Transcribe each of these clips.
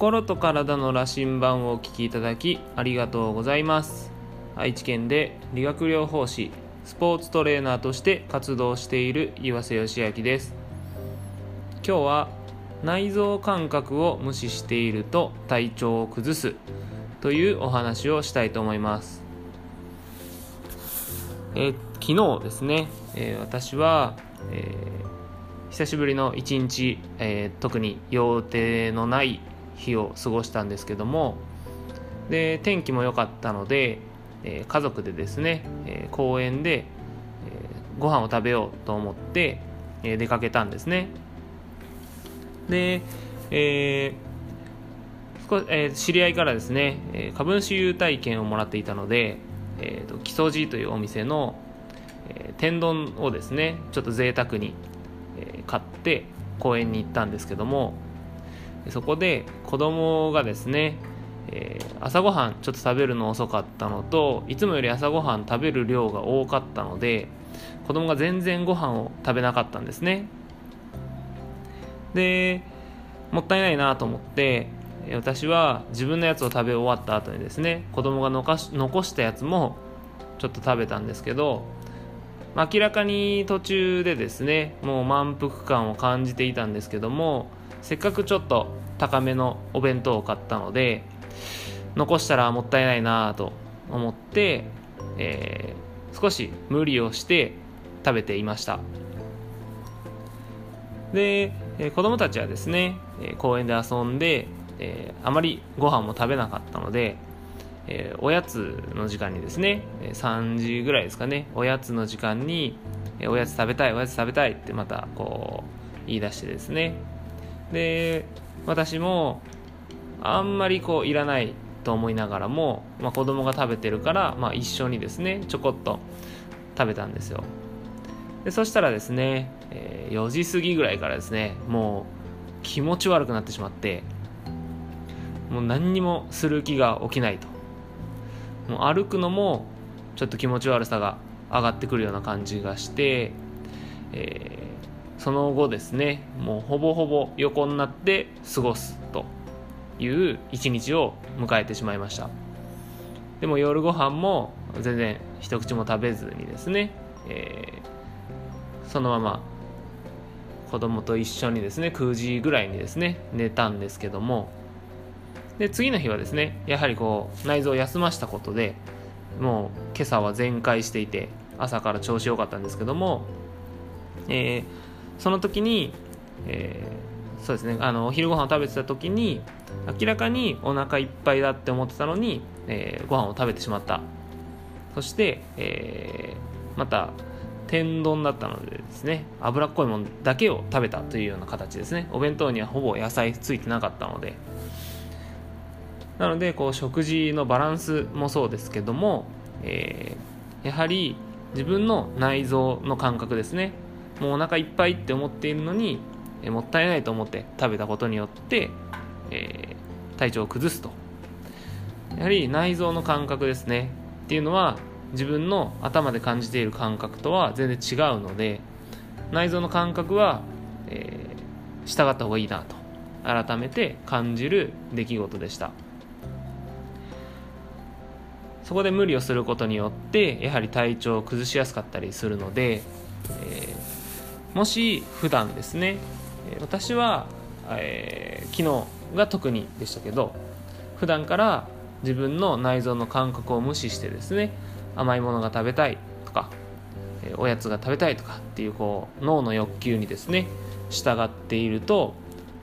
心と体の羅針盤をお聞きいただきありがとうございます。愛知県で理学療法士スポーツトレーナーとして活動している岩瀬義明です。今日は内臓感覚を無視していると体調を崩すというお話をしたいと思います。え昨日ですね、え、私は、えー、久しぶりの一日、えー、特に予定のない日を過ごしたんですけどもで天気も良かったのでえー、家族でですね、えー、公園で、えー、ご飯を食べようと思って、えー、出かけたんですね。で、えーえー、知り合いからですね、えー、株主優待券をもらっていたので、えーと、木曽路というお店の、えー、天丼をですねちょっと贅沢に、えー、買って公園に行ったんですけどもそこで子供がですねえー、朝ごはんちょっと食べるの遅かったのといつもより朝ごはん食べる量が多かったので子供が全然ご飯を食べなかったんですね。でもったいないなと思って私は自分のやつを食べ終わった後にですね子供が残し残したやつもちょっと食べたんですけど明らかに途中でですねもう満腹感を感じていたんですけどもせっかくちょっと高めのお弁当を買ったので残したらもったいないなと思って、えー、少し無理をして食べていました。で、えー、子供たちはですね、公園で遊んで、えー、あまりご飯も食べなかったので、え、おやつの時間にですね3時ぐらいですかねおやつの時間に、おやつ食べたいおやつ食べたいってまたこう言い出してですねで私もあんまりこういらないと思いながらも、まあ、子供が食べてるから、まあ、一緒にですねちょこっと食べたんですよ。でそしたらですね、えー、4時過ぎぐらいからですねもう気持ち悪くなってしまってもう何にもする気が起きないと。もう歩くのもちょっと気持ち悪さが上がってくるような感じがして、え、その後ですねもうほぼほぼ横になって過ごすという一日を迎えてしまいました。でも夜ご飯も全然一口も食べずにですね、えー、そのまま子供と一緒にですね9時ぐらいにですね寝たんですけどもで次の日はですねやはりこう内臓を休ましたことでもう今朝は全開していて朝から調子良かったんですけども、えー、その時に、えー、そうですねあのお昼ご飯を食べてた時に明らかにお腹いっぱいだって思ってたのに、えー、ご飯を食べてしまった。そして、えー、また天丼だったのでですね脂っこいものだけを食べたというような形ですね。お弁当にはほぼ野菜ついてなかったので。なのでこう食事のバランスもそうですけども、えー、やはり自分の内臓の感覚ですね。もうお腹いっぱいって思っているのに、え、もったいないと思って食べたことによってえー、体調を崩すと。やはり内臓の感覚ですね。っていうのは自分の頭で感じている感覚とは全然違うので内臓の感覚は、えー、従った方がいいなと改めて感じる出来事でした。そこで無理をすることによってやはり体調を崩しやすかったりするので、えー、もし普段ですね私は、えー、昨日が特にでしたけど普段から自分の内臓の感覚を無視してですね甘いものが食べたいとかおやつが食べたいとかっていうこう脳の欲求にですね従っていると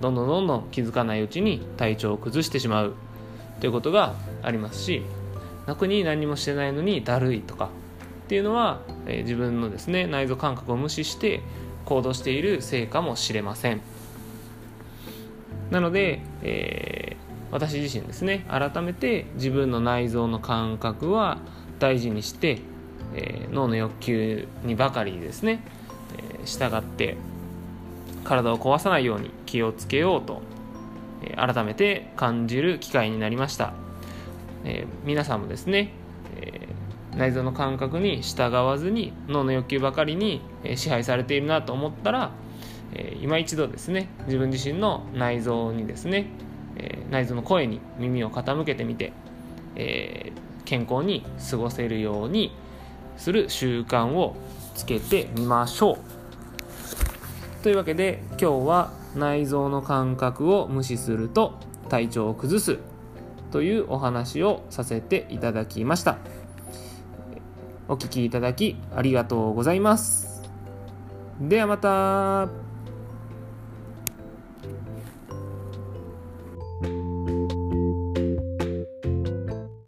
どんどんどんどん気づかないうちに体調を崩してしまうということがありますし楽に何もしてないのにだるいとかっていうのは、え自分のですね内臓感覚を無視して行動しているせいかもしれません。なので、えー、私自身ですね改めて自分の内臓の感覚は大事にして、えー、脳の欲求にばかりですね、えー、従って体を壊さないように気をつけようと、えー、改めて感じる機会になりました、え、皆さんもですね、え、内臓の感覚に従わずに脳の欲求ばかりに支配されているなと思ったらえ、今一度ですね自分自身の内臓にですね、え、内臓の声に耳を傾けてみて、え、健康に過ごせるようにする習慣をつけてみましょう。というわけで今日は内臓の感覚を無視すると体調を崩すというお話をさせていただきました。お聴きいただきありがとうございます。ではまた。